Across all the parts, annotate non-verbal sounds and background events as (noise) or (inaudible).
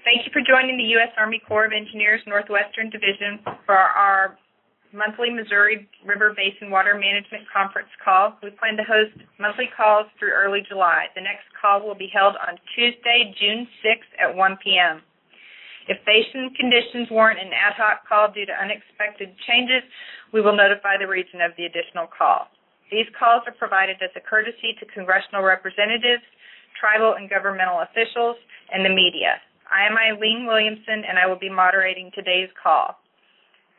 Thank you for joining the U.S. Army Corps of Engineers Northwestern Division for our monthly Missouri River Basin Water Management Conference call. We plan to host monthly calls through early July. The next call will be held on Tuesday, June 6th at 1 p.m. If basin conditions warrant an ad hoc call due to unexpected changes, we will notify the region of the additional call. These calls are provided as a courtesy to congressional representatives, tribal and governmental officials, and the media. I am Eileen Williamson, and I will be moderating today's call.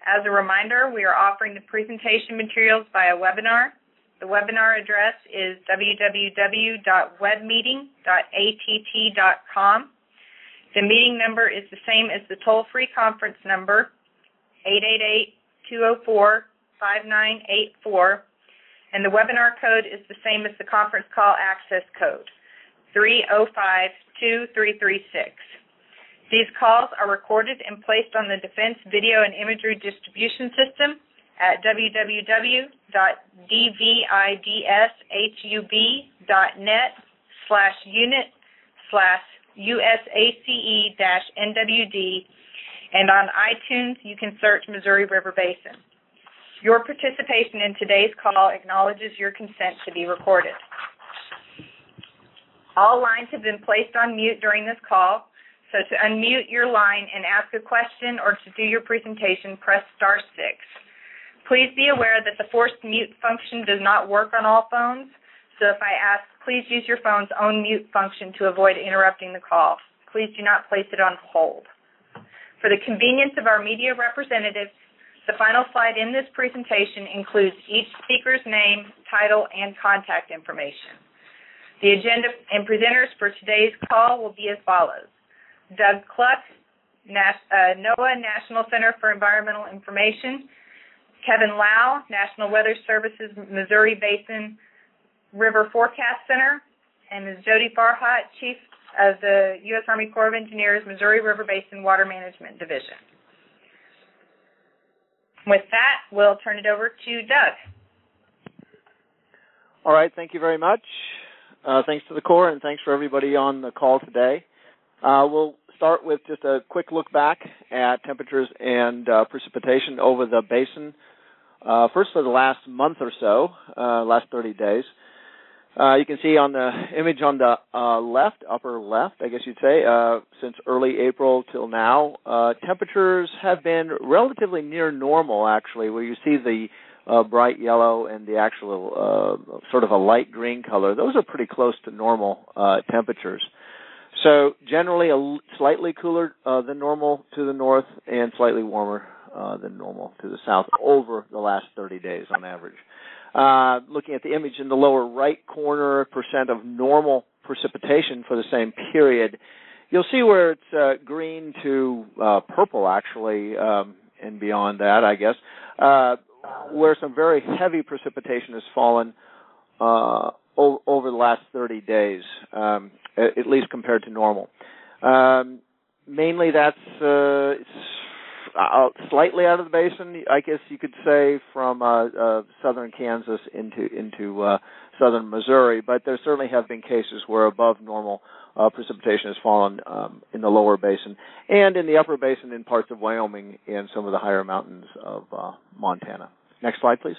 As a reminder, we are offering the presentation materials via webinar. The webinar address is www.webmeeting.att.com. The meeting number is the same as the toll-free conference number, 888-204-5984, and the webinar code is the same as the conference call access code, 3052336. These calls are recorded and placed on the Defense Video and Imagery Distribution System at www.dvidshub.net slash unit slash USACE-NWD and on iTunes you can search Missouri River Basin. Your participation in today's call acknowledges your consent to be recorded. All lines have been placed on mute during this call. So to unmute your line and ask a question or to do your presentation, press star six. Please be aware that the forced mute function does not work on all phones. So if I ask, please use your phone's own mute function to avoid interrupting the call. Please do not place it on hold. For the convenience of our media representatives, the final slide in this presentation includes each speaker's name, title, and contact information. The agenda and presenters for today's call will be as follows. Doug Kluck, uh, NOAA National Center for Environmental Information, Kevin Low, National Weather Service's Missouri Basin River Forecast Center, and Ms. Jody Farhat, Chief of the U.S. Army Corps of Engineers Missouri River Basin Water Management Division. With that, we'll turn it over to Doug. All right, thank you very much. Uh, thanks to the Corps and thanks for everybody on the call today. Uh, we'll start with just a quick look back at temperatures and uh, precipitation over the basin. Uh, first, for the last month or so, uh, last 30 days. Uh, you can see on the image on the uh, left, upper left, I guess you'd say, uh, since early April till now, temperatures have been relatively near normal, actually, where you see the bright yellow and the actual sort of a light green color. Those are pretty close to normal temperatures. So generally, a slightly cooler uh, than normal to the north, and slightly warmer uh, than normal to the south over the last 30 days on average. Uh, looking at the image in the lower right corner, percent of normal precipitation for the same period, you'll see where it's uh, green to uh, purple, actually, um, and beyond that, I guess, uh, where some very heavy precipitation has fallen uh, over the last 30 days. Um, at least compared to normal. Um, mainly, that's uh, slightly out of the basin, I guess you could say, from uh, uh, southern Kansas into into uh, southern Missouri. But there certainly have been cases where above normal uh, precipitation has fallen um, in the lower basin and in the upper basin in parts of Wyoming and some of the higher mountains of uh, Montana. Next slide, please.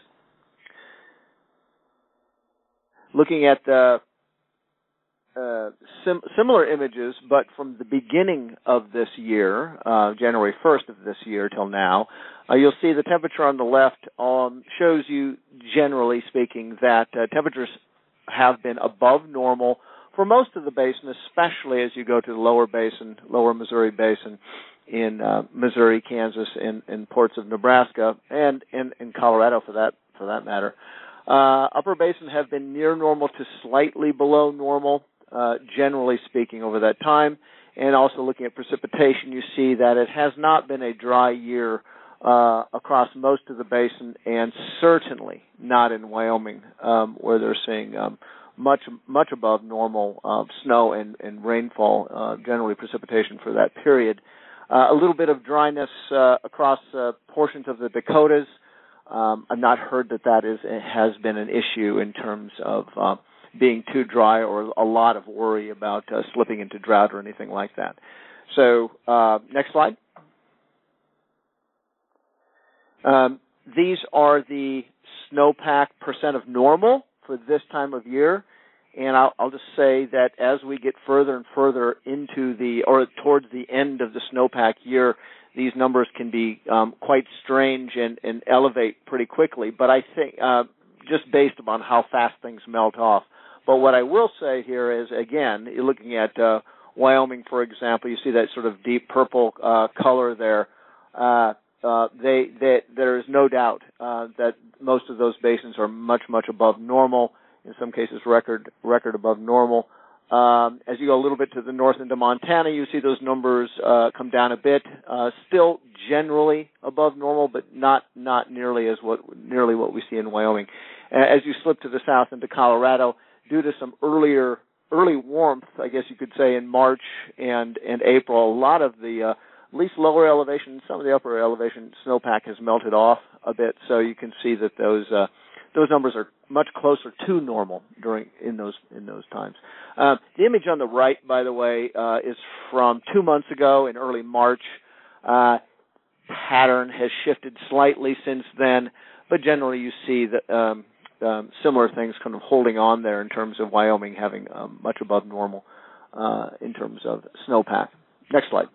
Looking at the uh, sim- similar images, but from the beginning of this year, uh, January 1st of this year till now, uh, you'll see the temperature on the left um, shows you, generally speaking, that uh, temperatures have been above normal for most of the basin, especially as you go to the lower basin, lower Missouri basin, in uh, Missouri, Kansas, and, and ports of Nebraska, and in, Colorado for that for that matter. Uh, upper basin have been near normal to slightly below normal uh, generally speaking, over that time. And also looking at precipitation, you see that it has not been a dry year uh, across most of the basin, and certainly not in Wyoming, um, where they're seeing um, much much above normal uh, snow and, and rainfall, uh, generally precipitation for that period. Uh, a little bit of dryness uh, across portions of the Dakotas. Um, I've not heard that that is has been an issue in terms of being too dry or a lot of worry about uh, slipping into drought or anything like that. So uh, next slide. Um, these are the snowpack percent of normal for this time of year. And I'll, I'll, just say that as we get further and further into the, or towards the end of the snowpack year, these numbers can be um, quite strange and, and, elevate pretty quickly. But I think, uh, just based upon how fast things melt off. But what I will say here is, again, looking at uh, Wyoming, for example, you see that sort of deep purple uh, color there. Uh, uh, they, they, there is no doubt uh, that most of those basins are much, much above normal. In some cases, record record above normal. Um, as you go a little bit to the north into Montana, you see those numbers uh, come down a bit. Uh, still generally above normal, but not not nearly as what nearly what we see in Wyoming. As you slip to the south into Colorado, due to some earlier early warmth, I guess you could say in March and and April, a lot of the uh, at least lower elevation, some of the upper elevation snowpack has melted off a bit, so you can see that those uh, those numbers are much closer to normal during in those in those times. Uh, the image on the right, by the way, uh, is from two months ago in early March. Uh, pattern has shifted slightly since then, but generally you see that um, um, similar things kind of holding on there in terms of Wyoming having um, much above normal uh, in terms of snowpack. Next slide.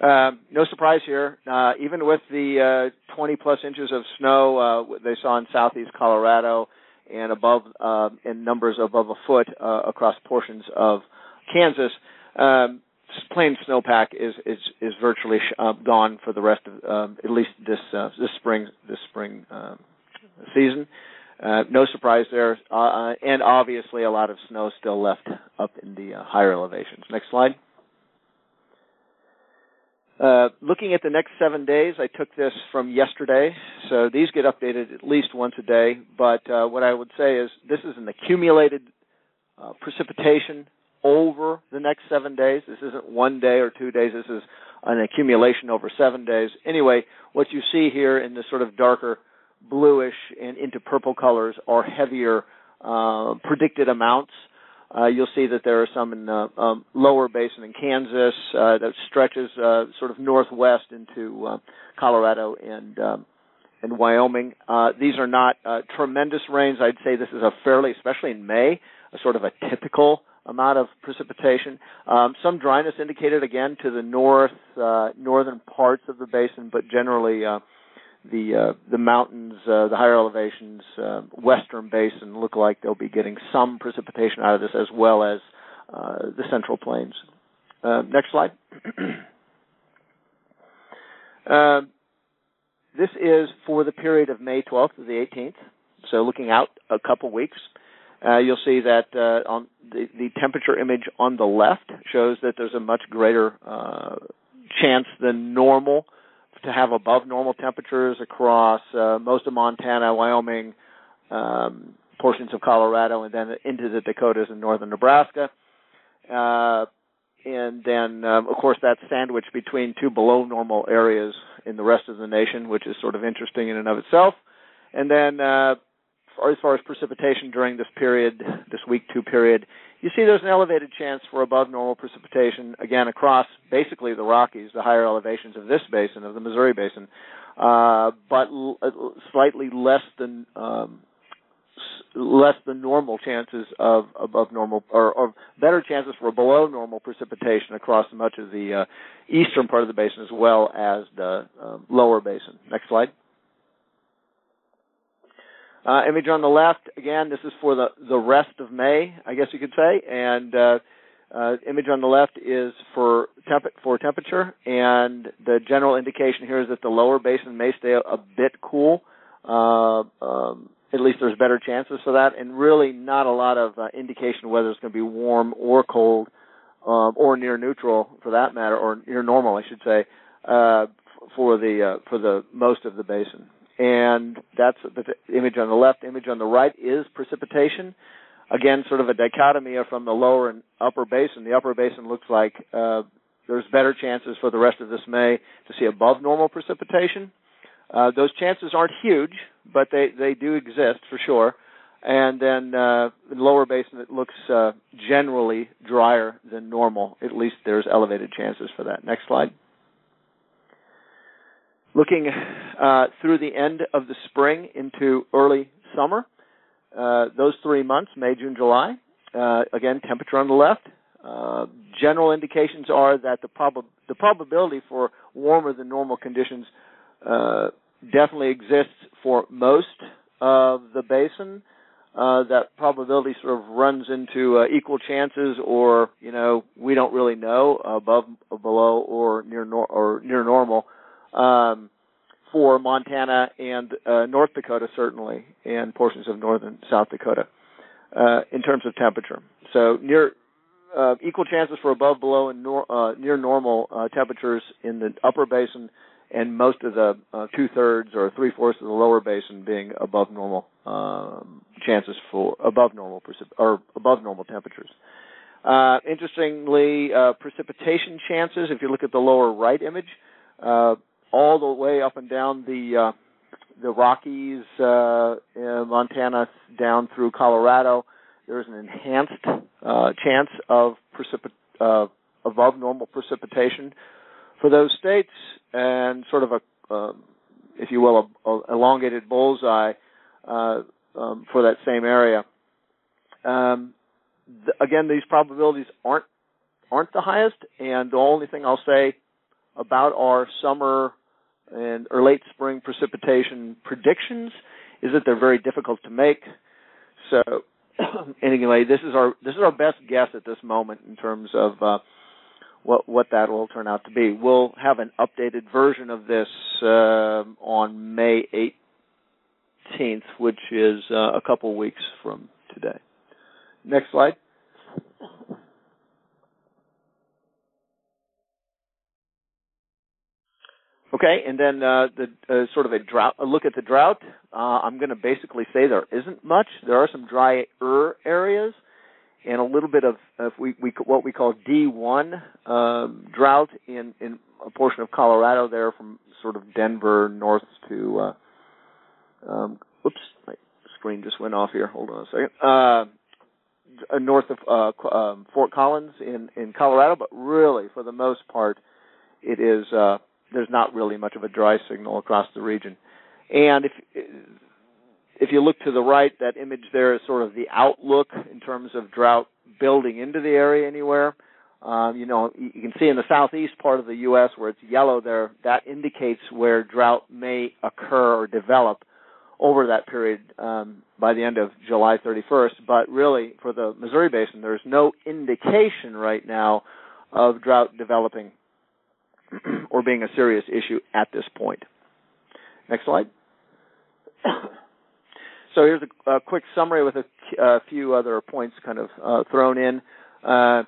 Uh, no surprise here. Uh, even with the uh, 20 plus inches of snow uh, they saw in southeast Colorado and above uh, in numbers above a foot across portions of Kansas, um, plain snowpack is is is virtually sh- gone for the rest of um, at least this this spring this spring season. Uh, no surprise there, uh, and obviously a lot of snow still left up in the uh, higher elevations. Next slide. Uh, looking at the next seven days, I took this from yesterday, so these get updated at least once a day. But uh, what I would say is this is an accumulated uh, precipitation over the next seven days. This isn't one day or two days. This is an accumulation over seven days. Anyway, what you see here in the sort of darker bluish and into purple colors are heavier uh, predicted amounts. Uh, you'll see that there are some in the um, lower basin in Kansas uh, that stretches uh, sort of northwest into uh, Colorado and um, and Wyoming. Uh, these are not uh, tremendous rains. I'd say this is a fairly, especially in May, a sort of a typical amount of precipitation. Um, some dryness indicated again to the north, uh, northern parts of the basin, but generally uh, the uh, the mountains, uh, the higher elevations, uh, western basin look like they'll be getting some precipitation out of this, as well as uh, the central plains. Uh, next slide. (clears throat) Uh, this is for the period of May 12th to the 18th, so looking out a couple weeks. Uh, you'll see that uh, on the, the, temperature image on the left shows that there's a much greater uh, chance than normal to have above normal temperatures across uh, most of Montana, Wyoming, um, portions of Colorado, and then into the Dakotas and northern Nebraska. Uh, and then, um, of course, that's sandwiched between two below normal areas in the rest of the nation, which is sort of interesting in and of itself. And then, uh, as far as precipitation during this period, this week two period, you see there's an elevated chance for above normal precipitation again across basically the Rockies, the higher elevations of this basin, of the Missouri basin, uh, but l- uh, slightly less than um, less than normal chances of above normal or, or, better chances for below normal precipitation across much of the uh, eastern part of the basin as well as the uh, lower basin. Next slide. Uh, image on the left, again, this is for the, the rest of May, I guess you could say, and uh, uh, image on the left is for temp- for temperature, and the general indication here is that the lower basin may stay a, a bit cool. Uh, um, at least there's better chances for that, and really not a lot of uh, indication whether it's going to be warm or cold, um, or near neutral for that matter, or near normal, I should say, uh, for the uh, for the most of the basin and that's the image on the left. Image on the right is precipitation. Again, sort of a dichotomy from the lower and upper basin. The upper basin looks like uh, there's better chances for the rest of this May to see above normal precipitation. Uh, those chances aren't huge, but they, they do exist for sure. and then uh, in lower basin it looks uh, generally drier than normal. At least there's elevated chances for that. Next slide. Looking uh, through the end of the spring into early summer, uh, those three months, May, June, July, uh, again, temperature on the left. Uh, general indications are that the, prob- the probability for warmer than normal conditions uh, definitely exists for most of the basin. Uh, that probability sort of runs into uh, equal chances, or you know, we don't really know above, below, or near nor- or near normal um, for Montana and uh, North Dakota certainly, and portions of northern South Dakota uh, in terms of temperature. So near uh, equal chances for above, below, and nor- uh, near normal uh, temperatures in the upper basin, and most of the uh, two thirds or three fourths of the lower basin being above normal um, chances for above normal precip- or above normal temperatures. Uh, interestingly, uh, precipitation chances. If you look at the lower right image, uh, all the way up and down the uh, the Rockies, uh, Montana, down through Colorado, there's an enhanced uh, chance of precipit uh, above normal precipitation for those states, and sort of a, uh, if you will, a, a elongated bullseye uh, um, for that same area. Um, th- again, these probabilities aren't aren't the highest, and the only thing I'll say about our summer and or late spring precipitation predictions is that they're very difficult to make. So (clears throat) anyway, this is our this is our best guess at this moment in terms of uh, what what that will turn out to be. We'll have an updated version of this uh, on May 18th, which is uh, a couple weeks from today. Next slide. Okay, and then uh, the uh, sort of a drought. A look at the drought. Uh, I'm going to basically say there isn't much. There are some drier areas, and a little bit of, of we, we what we call D1 um, drought in in a portion of Colorado there, from sort of Denver north to. Uh, um, oops, my screen just went off here. Hold on a second. Uh, north of uh, um, Fort Collins in in Colorado, but really for the most part, it is. Uh, there's not really much of a dry signal across the region. And if if you look to the right, that image there is sort of the outlook in terms of drought building into the area anywhere. Um, you know, you can see in the southeast part of the U.S. where it's yellow there, that indicates where drought may occur or develop over that period um, by the end of July 31st. But really, for the Missouri Basin, there's no indication right now of drought developing (clears throat) or being a serious issue at this point. Next slide. so here's a, a, quick summary with a, a, few other points kind of uh, thrown in. Uh,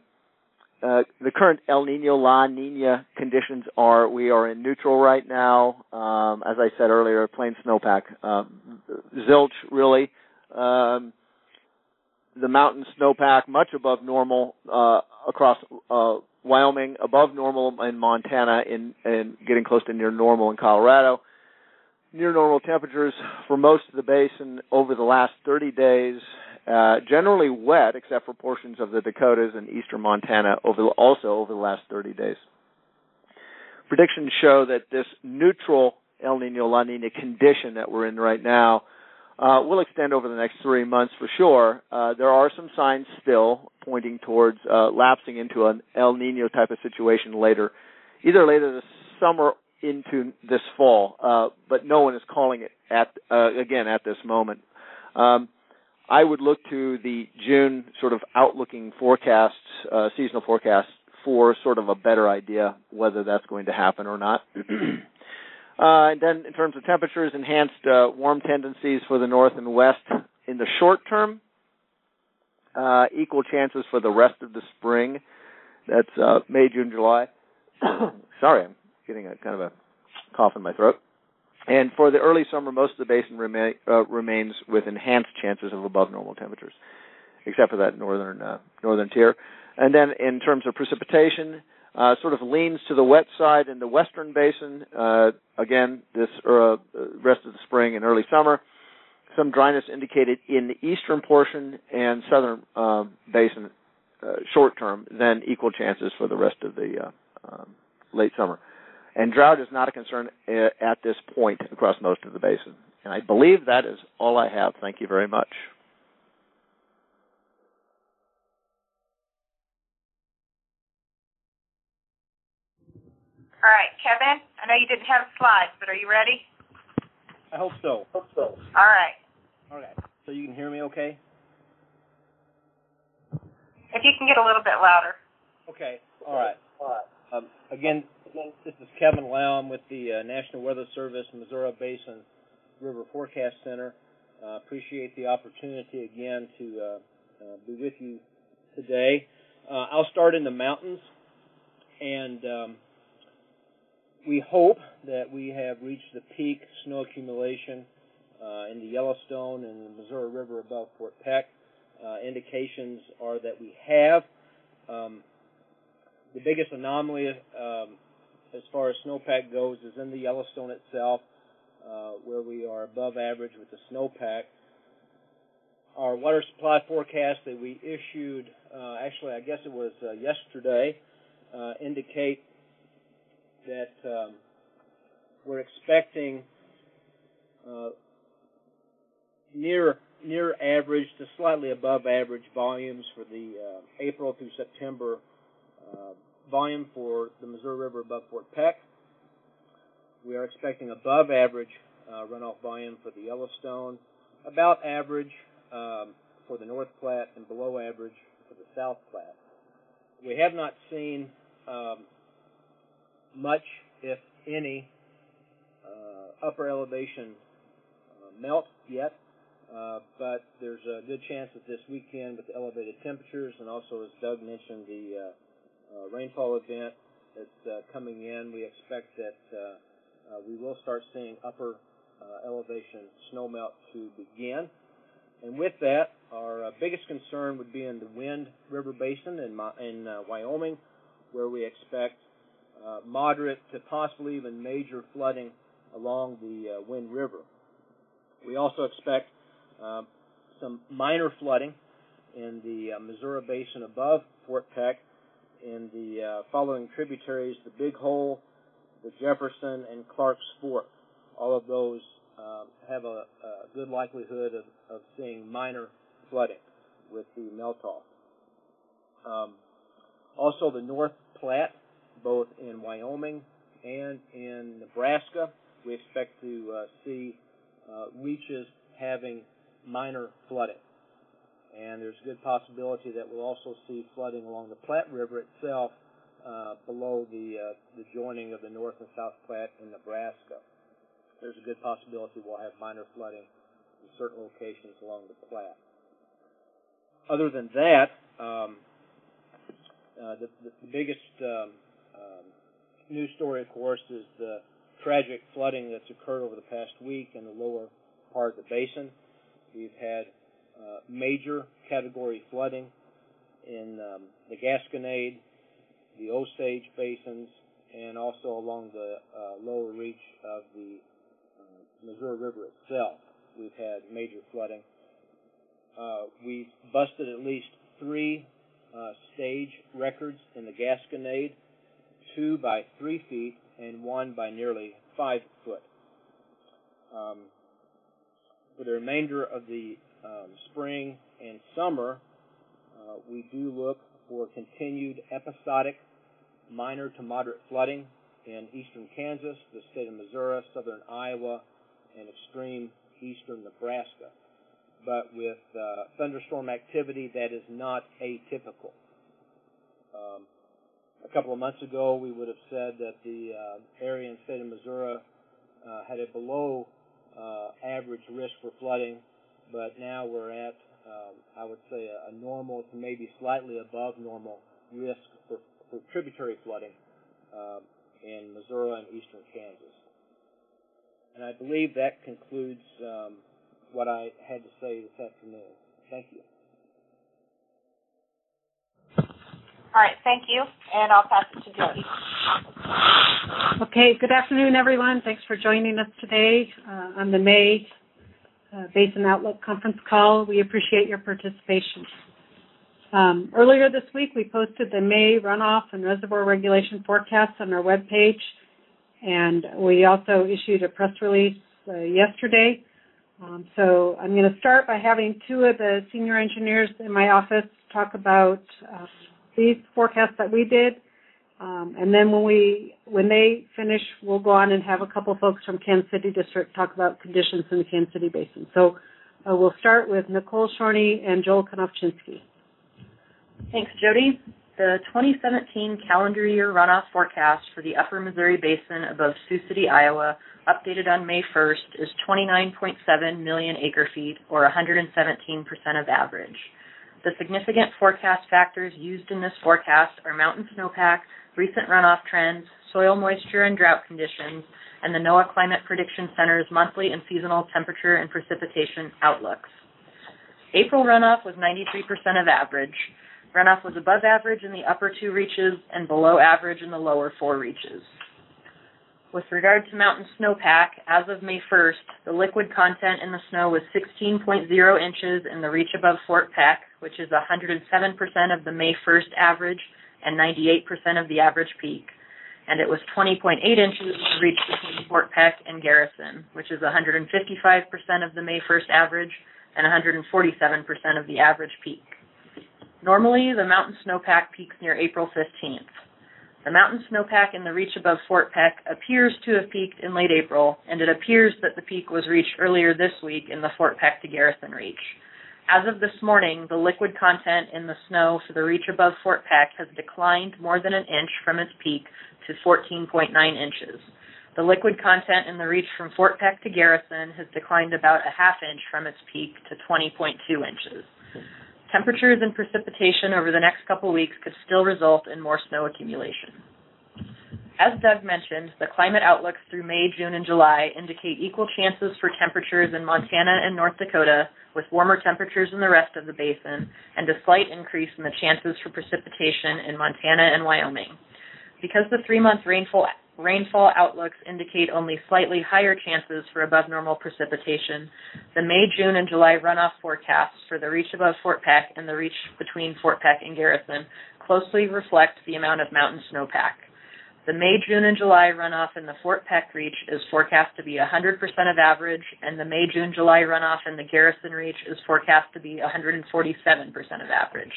uh, the current El Nino La Nina conditions are we are in neutral right now. Um, as I said earlier, plain snowpack, um, zilch really. Um, the mountain snowpack much above normal uh, across uh, Wyoming, above normal in Montana, in and getting close to near normal in Colorado. Near normal temperatures for most of the basin over the last 30 days. Uh, generally wet, except for portions of the Dakotas and eastern Montana, over also over the last 30 days. Predictions show that this neutral El Nino La Nina condition that we're in right now uh, will extend over the next three months for sure. Uh, there are some signs still pointing towards uh, lapsing into an El Nino type of situation later, either later this summer into this fall, uh, but no one is calling it at uh, again at this moment. Um, I would look to the June sort of outlooking forecasts, uh, seasonal forecasts, for sort of a better idea whether that's going to happen or not. (clears throat) Uh, and then in terms of temperatures, enhanced uh, warm tendencies for the north and west in the short term. Uh, equal chances for the rest of the spring. That's uh, May, June, July. (coughs) Sorry, I'm getting a kind of a cough in my throat. And for the early summer, most of the basin remain, uh, remains with enhanced chances of above normal temperatures, except for that northern uh, northern tier. And then in terms of precipitation, uh, sort of leans to the wet side in the western basin. Uh, again, this uh, rest of the spring and early summer. Some dryness indicated in the eastern portion and southern um, basin uh, short term, then equal chances for the rest of the uh, um, late summer. And drought is not a concern uh, at this point across most of the basin. And I believe that is all I have. Thank you very much. All right, Kevin, I know you didn't have slides, but are you ready? I hope so. Hope so. All right. Right. So you can hear me okay? If you can get a little bit louder. Okay. All right. All right. Um, again, this is Kevin Low. I'm with the uh, National Weather Service Missouri Basin River Forecast Center. Uh, appreciate the opportunity again to uh, uh be with you today. Uh, I'll start in the mountains and um, we hope that we have reached the peak snow accumulation uh, in the Yellowstone and the Missouri River above Fort Peck. Uh, indications are that we have. Um, the biggest anomaly um, as far as snowpack goes is in the Yellowstone itself, uh, where we are above average with the snowpack. Our water supply forecast that we issued, uh, actually, I guess it was uh, yesterday, uh, indicate that um, we're expecting uh, near near average to slightly above average volumes for the uh, April through September uh, volume for the Missouri River above Fort Peck. We are expecting above average uh, runoff volume for the Yellowstone, about average um, for the North Platte, and below average for the South Platte. We have not seen um, much, if any, uh, upper elevation uh, melt yet, uh, but there's a good chance that this weekend with elevated temperatures and also, as Doug mentioned, the uh, uh, rainfall event that's uh, coming in, we expect that we will start seeing upper elevation snow melt to begin. And with that, our biggest concern would be in the Wind River Basin in, in Wyoming, where we expect uh, moderate to possibly even major flooding along the uh, Wind River. We also expect uh, some minor flooding in the uh, Missouri Basin above Fort Peck in the uh, following tributaries, the Big Hole, the Jefferson, and Clark's Fork. All of those um, have a, a, good likelihood of, of, seeing minor flooding with the melt-off. Um, also, the North Platte both in Wyoming and in Nebraska. We expect to uh, see uh, reaches having minor flooding. And there's a good possibility that we'll also see flooding along the Platte River itself uh, below the, uh, the joining of the North and South Platte in Nebraska. There's a good possibility we'll have minor flooding in certain locations along the Platte. Other than that, um, uh, the, the, biggest um, um, news story, of course, is the tragic flooding that's occurred over the past week in the lower part of the basin. We've had uh, major category flooding in um, the Gasconade, the Osage basins, and also along the uh, lower reach of the uh, Missouri River itself. We've had major flooding. Uh, we've busted at least three uh, stage records in the Gasconade two by three feet and one by nearly five foot. Um, for the remainder of the um, spring and summer, uh, we do look for continued episodic minor to moderate flooding in eastern Kansas, the state of Missouri, southern Iowa, and extreme eastern Nebraska. But with uh, thunderstorm activity that is not atypical. Um, a couple of months ago, we would have said that the uh, area and state of Missouri uh, had a below uh, average risk for flooding, but now we're at, um, I would say, a, a normal to maybe slightly above normal risk for, for tributary flooding um, in Missouri and eastern Kansas. And I believe that concludes um, what I had to say this afternoon. Thank you. All right, thank you, and I'll pass it to Jody. Okay, good afternoon, everyone. Thanks for joining us today uh, on the May uh, Basin Outlook conference call. We appreciate your participation. Um, earlier this week, we posted the May runoff and reservoir regulation forecasts on our webpage, and we also issued a press release uh, yesterday. Um, so I'm going to start by having two of the senior engineers in my office talk about uh, these forecasts that we did, um, and then when we when they finish, we'll go on and have a couple folks from Kansas City District talk about conditions in the Kansas City Basin. So uh, we'll start with Nicole Shorney and Joel Knofczynski. Thanks, Jody. The 2017 calendar year runoff forecast for the upper Missouri Basin above Sioux City, Iowa, updated on May 1st, is 29.7 million acre feet, or 117% of average. The significant forecast factors used in this forecast are mountain snowpack, recent runoff trends, soil moisture and drought conditions, and the NOAA Climate Prediction Center's monthly and seasonal temperature and precipitation outlooks. April runoff was 93% of average. Runoff was above average in the upper two reaches and below average in the lower four reaches. With regard to mountain snowpack, as of May 1st, the liquid content in the snow was 16.0 inches in the reach above Fort Peck, which is 107% of the May 1st average and 98% of the average peak. And it was 20.8 inches in the reach between Fort Peck and Garrison, which is 155% of the May 1st average and 147% of the average peak. Normally, the mountain snowpack peaks near April 15th. The mountain snowpack in the reach above Fort Peck appears to have peaked in late April, and it appears that the peak was reached earlier this week in the Fort Peck to Garrison reach. As of this morning, the liquid content in the snow for the reach above Fort Peck has declined more than an inch from its peak to 14.9 inches. The liquid content in the reach from Fort Peck to Garrison has declined about a half inch from its peak to 20.2 inches. Temperatures and precipitation over the next couple weeks could still result in more snow accumulation. As Doug mentioned, the climate outlooks through May, June, and July indicate equal chances for temperatures in Montana and North Dakota, with warmer temperatures in the rest of the basin, and a slight increase in the chances for precipitation in Montana and Wyoming. Because the three month rainfall rainfall outlooks indicate only slightly higher chances for above normal precipitation. The May, June, and July runoff forecasts for the reach above Fort Peck and the reach between Fort Peck and Garrison closely reflect the amount of mountain snowpack. The May, June, and July runoff in the Fort Peck reach is forecast to be 100% of average, and the May, June, July runoff in the Garrison reach is forecast to be 147% of average.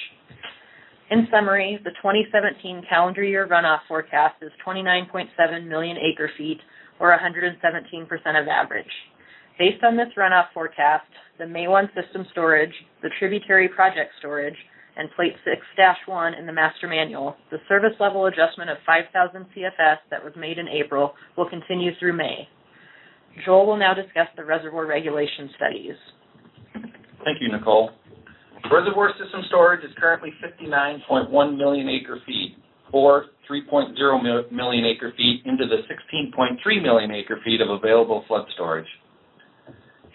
In summary, the 2017 calendar year runoff forecast is 29.7 million acre feet, or 117% of average. Based on this runoff forecast, the May 1 system storage, the tributary project storage, and Plate 6-1 in the master manual, the service level adjustment of 5,000 CFS that was made in April will continue through May. Joel will now discuss the reservoir regulation studies. Thank you, Nicole. Reservoir system storage is currently 59.1 million acre feet, or 3.0 million acre feet into the 16.3 million acre feet of available flood storage.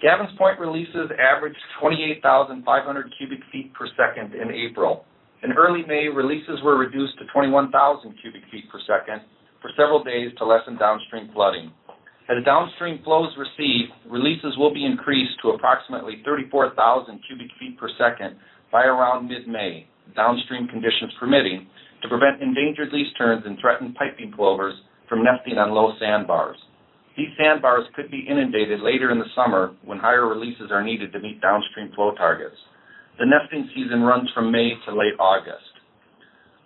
Gavins Point releases averaged 28,500 cubic feet per second in April. In early May, releases were reduced to 21,000 cubic feet per second for several days to lessen downstream flooding. As downstream flows recede, releases will be increased to approximately 34,000 cubic feet per second by around mid-May, downstream conditions permitting, to prevent endangered least terns and threatened piping plovers from nesting on low sandbars. These sandbars could be inundated later in the summer when higher releases are needed to meet downstream flow targets. The nesting season runs from May to late August.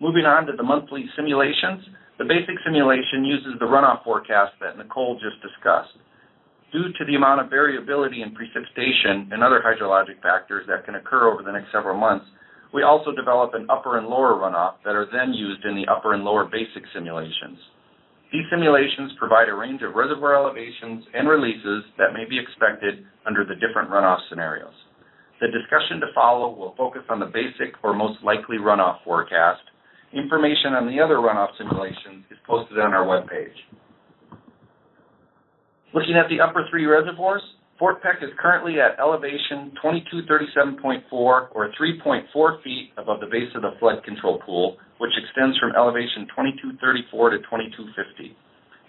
Moving on to the monthly simulations, the basic simulation uses the runoff forecast that Nicole just discussed. Due to the amount of variability in precipitation and other hydrologic factors that can occur over the next several months, we also develop an upper and lower runoff that are then used in the upper and lower basic simulations. These simulations provide a range of reservoir elevations and releases that may be expected under the different runoff scenarios. The discussion to follow will focus on the basic or most likely runoff forecast, Information on the other runoff simulations is posted on our webpage. Looking at the upper three reservoirs, Fort Peck is currently at elevation 2237.4 or 3.4 feet above the base of the flood control pool, which extends from elevation 2234 to 2250.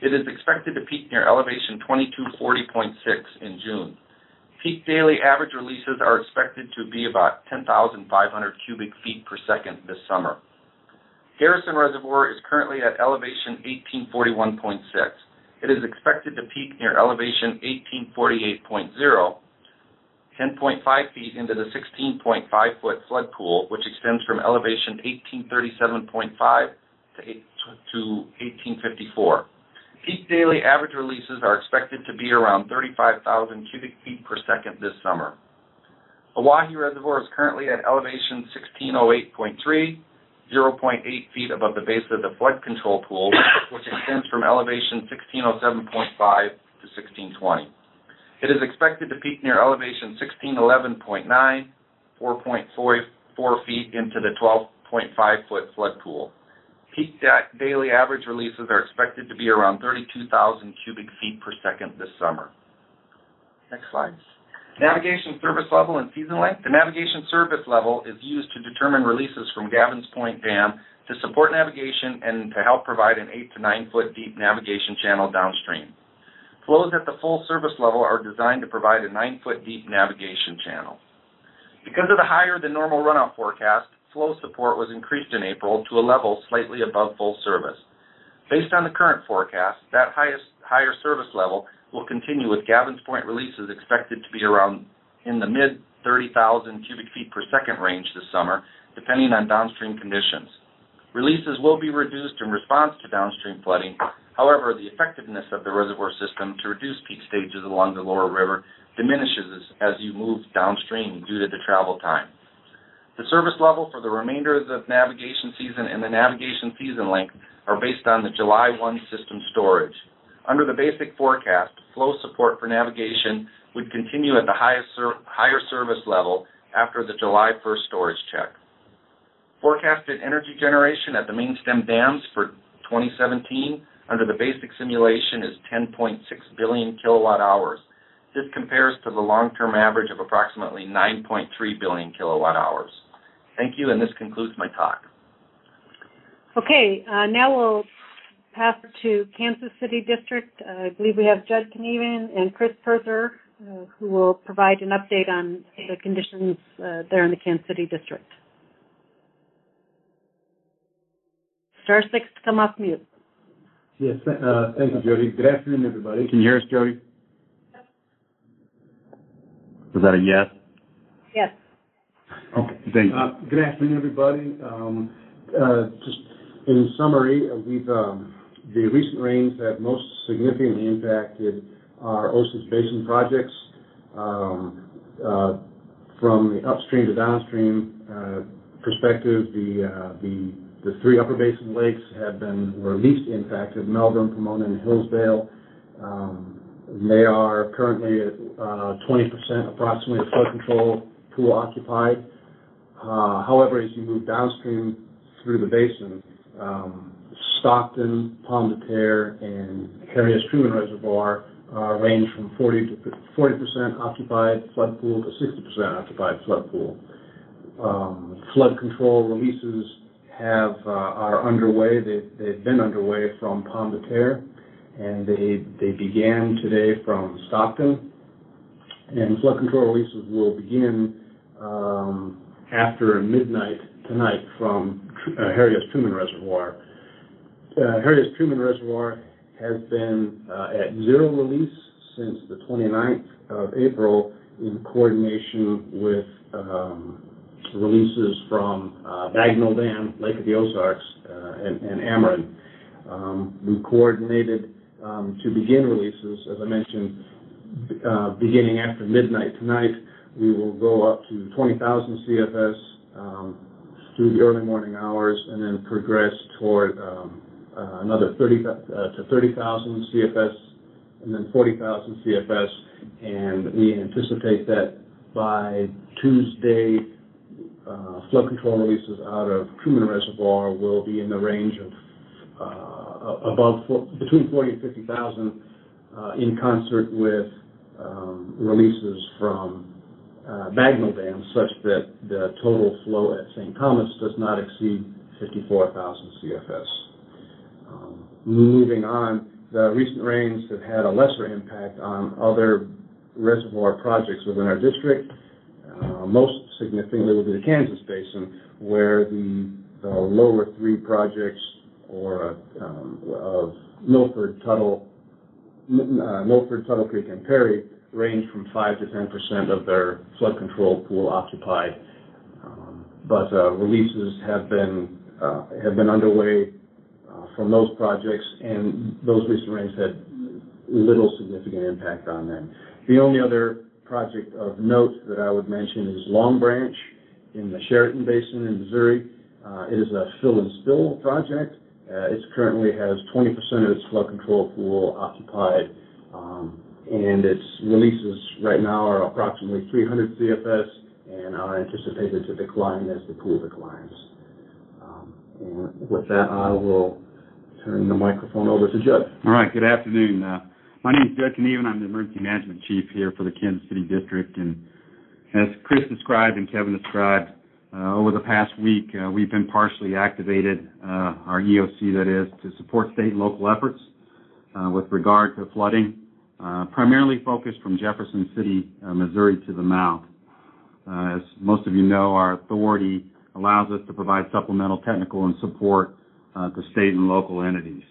It is expected to peak near elevation 2240.6 in June. Peak daily average releases are expected to be about 10,500 cubic feet per second this summer. Garrison Reservoir is currently at elevation 1841.6. It is expected to peak near elevation 1848.0, 10.5 feet into the 16.5 foot flood pool, which extends from elevation 1837.5 to 1854. Peak daily average releases are expected to be around 35,000 cubic feet per second this summer. Oahe Reservoir is currently at elevation 1608.3, 0.8 feet above the base of the flood control pool, (coughs) which extends from elevation 1607.5 to 1620. It is expected to peak near elevation 1611.9, 4.44 feet into the 12.5 foot flood pool. Peak da- daily average releases are expected to be around 32,000 cubic feet per second this summer. Next slide. Navigation service level and season length. The navigation service level is used to determine releases from Gavin's Point Dam to support navigation and to help provide an 8 to 9 foot deep navigation channel downstream. Flows at the full service level are designed to provide a 9 foot deep navigation channel. Because of the higher than normal runoff forecast, flow support was increased in April to a level slightly above full service. Based on the current forecast, that highest, higher service level will continue with Gavin's Point releases expected to be around in the mid 30,000 cubic feet per second range this summer, depending on downstream conditions. Releases will be reduced in response to downstream flooding. However, the effectiveness of the reservoir system to reduce peak stages along the lower river diminishes as you move downstream due to the travel time. The service level for the remainder of the navigation season and the navigation season length are based on the July 1 system storage. Under the basic forecast, flow support for navigation would continue at the higher service level after the July 1st storage check. Forecasted energy generation at the main stem dams for 2017 under the basic simulation is 10.6 billion kilowatt hours. This compares to the long-term average of approximately 9.3 billion kilowatt hours. Thank you, and this concludes my talk. Okay, uh, now we'll pass to Kansas City District. Uh, I believe we have Judd Knieven and Chris Perzer, uh, who will provide an update on the conditions uh, there in the Kansas City District. Star six to come off mute. Yes, uh, thank you, Jody. Good afternoon, everybody. Can you hear us, Jody? Was that a yes? Yes. Okay, thank you. Uh, Good afternoon, everybody. Um, uh, Just in summary, uh, we've, um, the recent rains have most significantly impacted our Osage Basin projects. Um, uh, From the upstream to downstream uh, perspective, the, uh, the, the three upper basin lakes have been, were least impacted, Melvern, Pomona, and Hillsdale. Um, They are currently at uh, 20% approximately of flood control pool occupied. Uh, However, as you move downstream through the basin, um, Stockton, Pomme de Terre, and Harry Truman Reservoir uh, range from 40 to 40% occupied flood pool to 60% occupied flood pool. Um, flood control releases have uh, are underway. They've, they've been underway from Pomme de Terre, and they they began today from Stockton. And flood control releases will begin um, after midnight tonight from uh. Truman Reservoir. Uh, Truman Reservoir has been uh, at zero release since the 29th of April in coordination with um, releases from uh, Bagnell Dam, Lake of the Ozarks, uh, and, and Ameren. Um, we coordinated um, to begin releases, as I mentioned, uh, beginning after midnight tonight. We will go up to 20,000 CFS um, through the early morning hours and then progress toward um, uh, another 30 uh, to 30,000 CFS and then 40,000 CFS. And we anticipate that by Tuesday, uh, flood control releases out of Truman Reservoir will be in the range of uh, above four, between 40 and 50,000 uh, in concert with um, releases from uh, Bagnell Dam such that the total flow at St. Thomas does not exceed 54,000 CFS. Moving on, the recent rains have had a lesser impact on other reservoir projects within our district. Uh, most significantly be the Kansas Basin, where the, the lower three projects or um, of Milford, Tuttle, uh, Milford, Tuttle Creek, and Perry range from 5 to 10 percent of their flood control pool occupied. Um, but uh, releases have been uh, have been underway from those projects, and those recent rains had little significant impact on them. The only other project of note that I would mention is Long Branch in the Chariton Basin in Missouri. Uh, it is a fill and spill project. Uh, it currently has 20% of its flood control pool occupied, um, and its releases right now are approximately 300 CFS and are anticipated to decline as the pool declines. Um, with that, I will turn the microphone over to Judd. All right. Good afternoon. Uh, my name is Judd Knieven. I'm the Emergency Management Chief here for the Kansas City District. And as Chris described and Kevin described, uh, over the past week, uh, we've been partially activated, uh, our EOC that is, to support state and local efforts uh, with regard to flooding, uh, primarily focused from Jefferson City, Missouri to the mouth. as most of you know, our authority allows us to provide supplemental technical and support to state and local entities.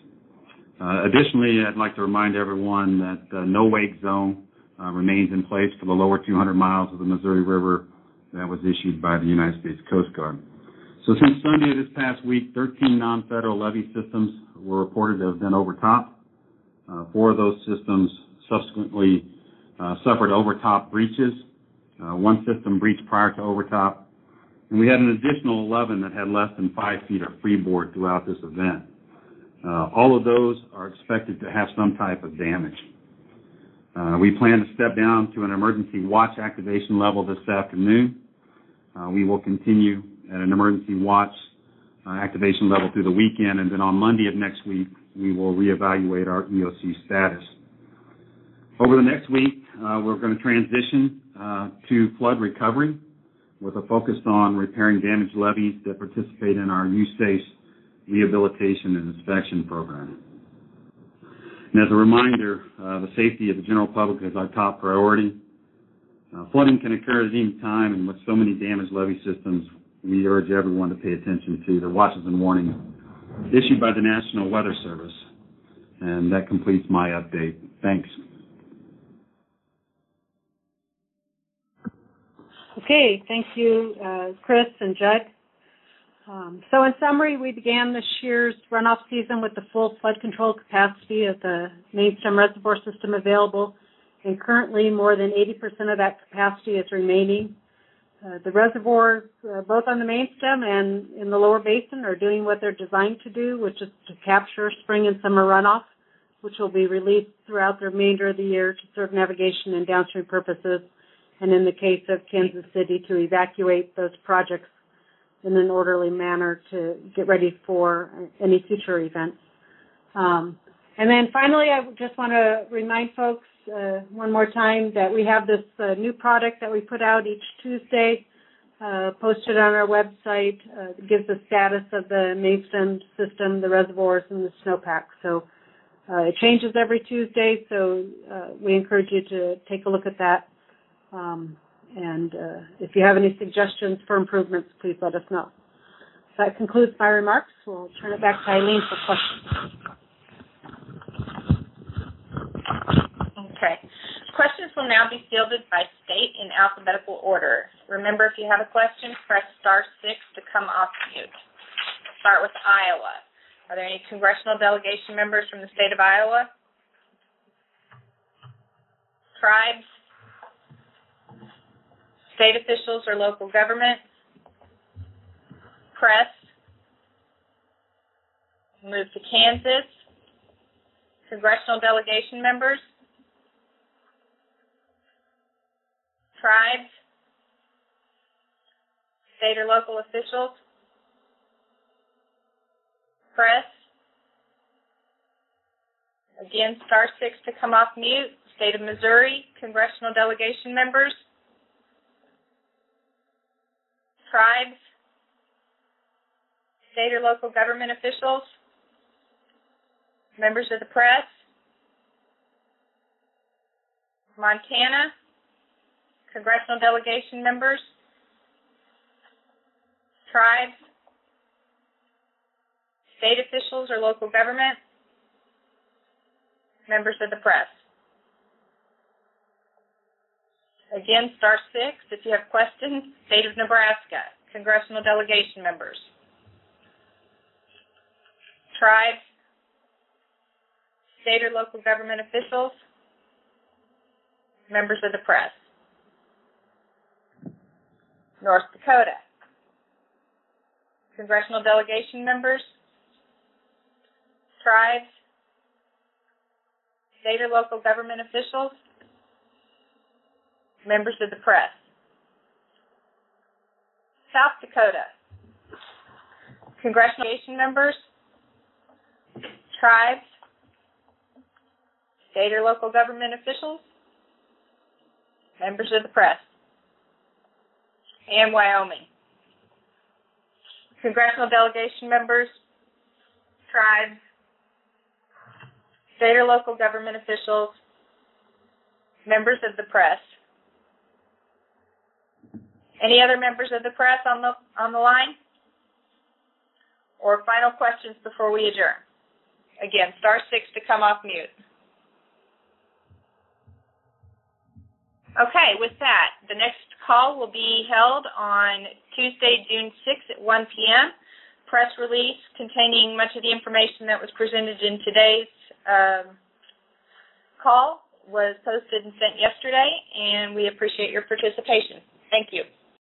Uh, additionally, I'd like to remind everyone that the no-wake zone uh, remains in place for the lower 200 miles of the Missouri River that was issued by the United States Coast Guard. So since Sunday this past week, 13 non-federal levee systems were reported to have been overtopped. Uh, four of those systems subsequently uh, suffered overtop breaches. Uh, one system breached prior to overtop. And we had an additional 11 that had less than five feet of freeboard throughout this event. Uh, all of those are expected to have some type of damage. Uh, we plan to step down to an emergency watch activation level this afternoon. Uh, we will continue at an emergency watch uh, activation level through the weekend, and then on Monday of next week, we will reevaluate our EOC status. Over the next week, uh, we're going to transition uh, to flood recovery with a focus on repairing damaged levees that participate in our USACE rehabilitation and inspection program. And as a reminder, uh, the safety of the general public is our top priority. Uh, flooding can occur at any time, and with so many damaged levee systems, we urge everyone to pay attention to the watches and warnings issued by the National Weather Service. And that completes my update. Thanks. Okay, thank you, uh, Chris and Judd. Um, so in summary, we began this year's runoff season with the full flood control capacity of the main stem reservoir system available, and currently more than 80% of that capacity is remaining. Uh, the reservoirs, uh, both on the main stem and in the lower basin, are doing what they're designed to do, which is to capture spring and summer runoff, which will be released throughout the remainder of the year to serve navigation and downstream purposes, and in the case of Kansas City, to evacuate those projects in an orderly manner to get ready for any future events. Um, and then finally, I just want to remind folks uh, one more time that we have this uh, new product that we put out each Tuesday, uh, posted on our website. Uh, gives the status of the stem system, the reservoirs, and the snowpack. So uh, it changes every Tuesday, so uh, we encourage you to take a look at that. Um, and uh, if you have any suggestions for improvements, please let us know. That concludes my remarks. We'll turn it back to Eileen for questions. Okay. Questions will now be fielded by state in alphabetical order. Remember, if you have a question, press star six to come off mute. Start with Iowa. Are there any congressional delegation members from the state of Iowa? Tribes? State officials or local government, press, move to Kansas, congressional delegation members, tribes, state or local officials, press, again, star six to come off mute, state of Missouri, congressional delegation members, tribes, state or local government officials, members of the press, Montana, congressional delegation members, tribes, state officials or local government, members of the press. Again, star six if you have questions. State of Nebraska, congressional delegation members, tribes, state or local government officials, members of the press. North Dakota, congressional delegation members, tribes, state or local government officials, members of the press. South Dakota, congressional members, tribes, state or local government officials, members of the press, and Wyoming. Congressional delegation members, tribes, state or local government officials, members of the press. Any other members of the press on the on the line? Or final questions before we adjourn? Again, star six to come off mute. Okay, with that, the next call will be held on Tuesday, June 6th at 1 p.m. Press release containing much of the information that was presented in today's um, call was posted and sent yesterday, and we appreciate your participation. Thank you.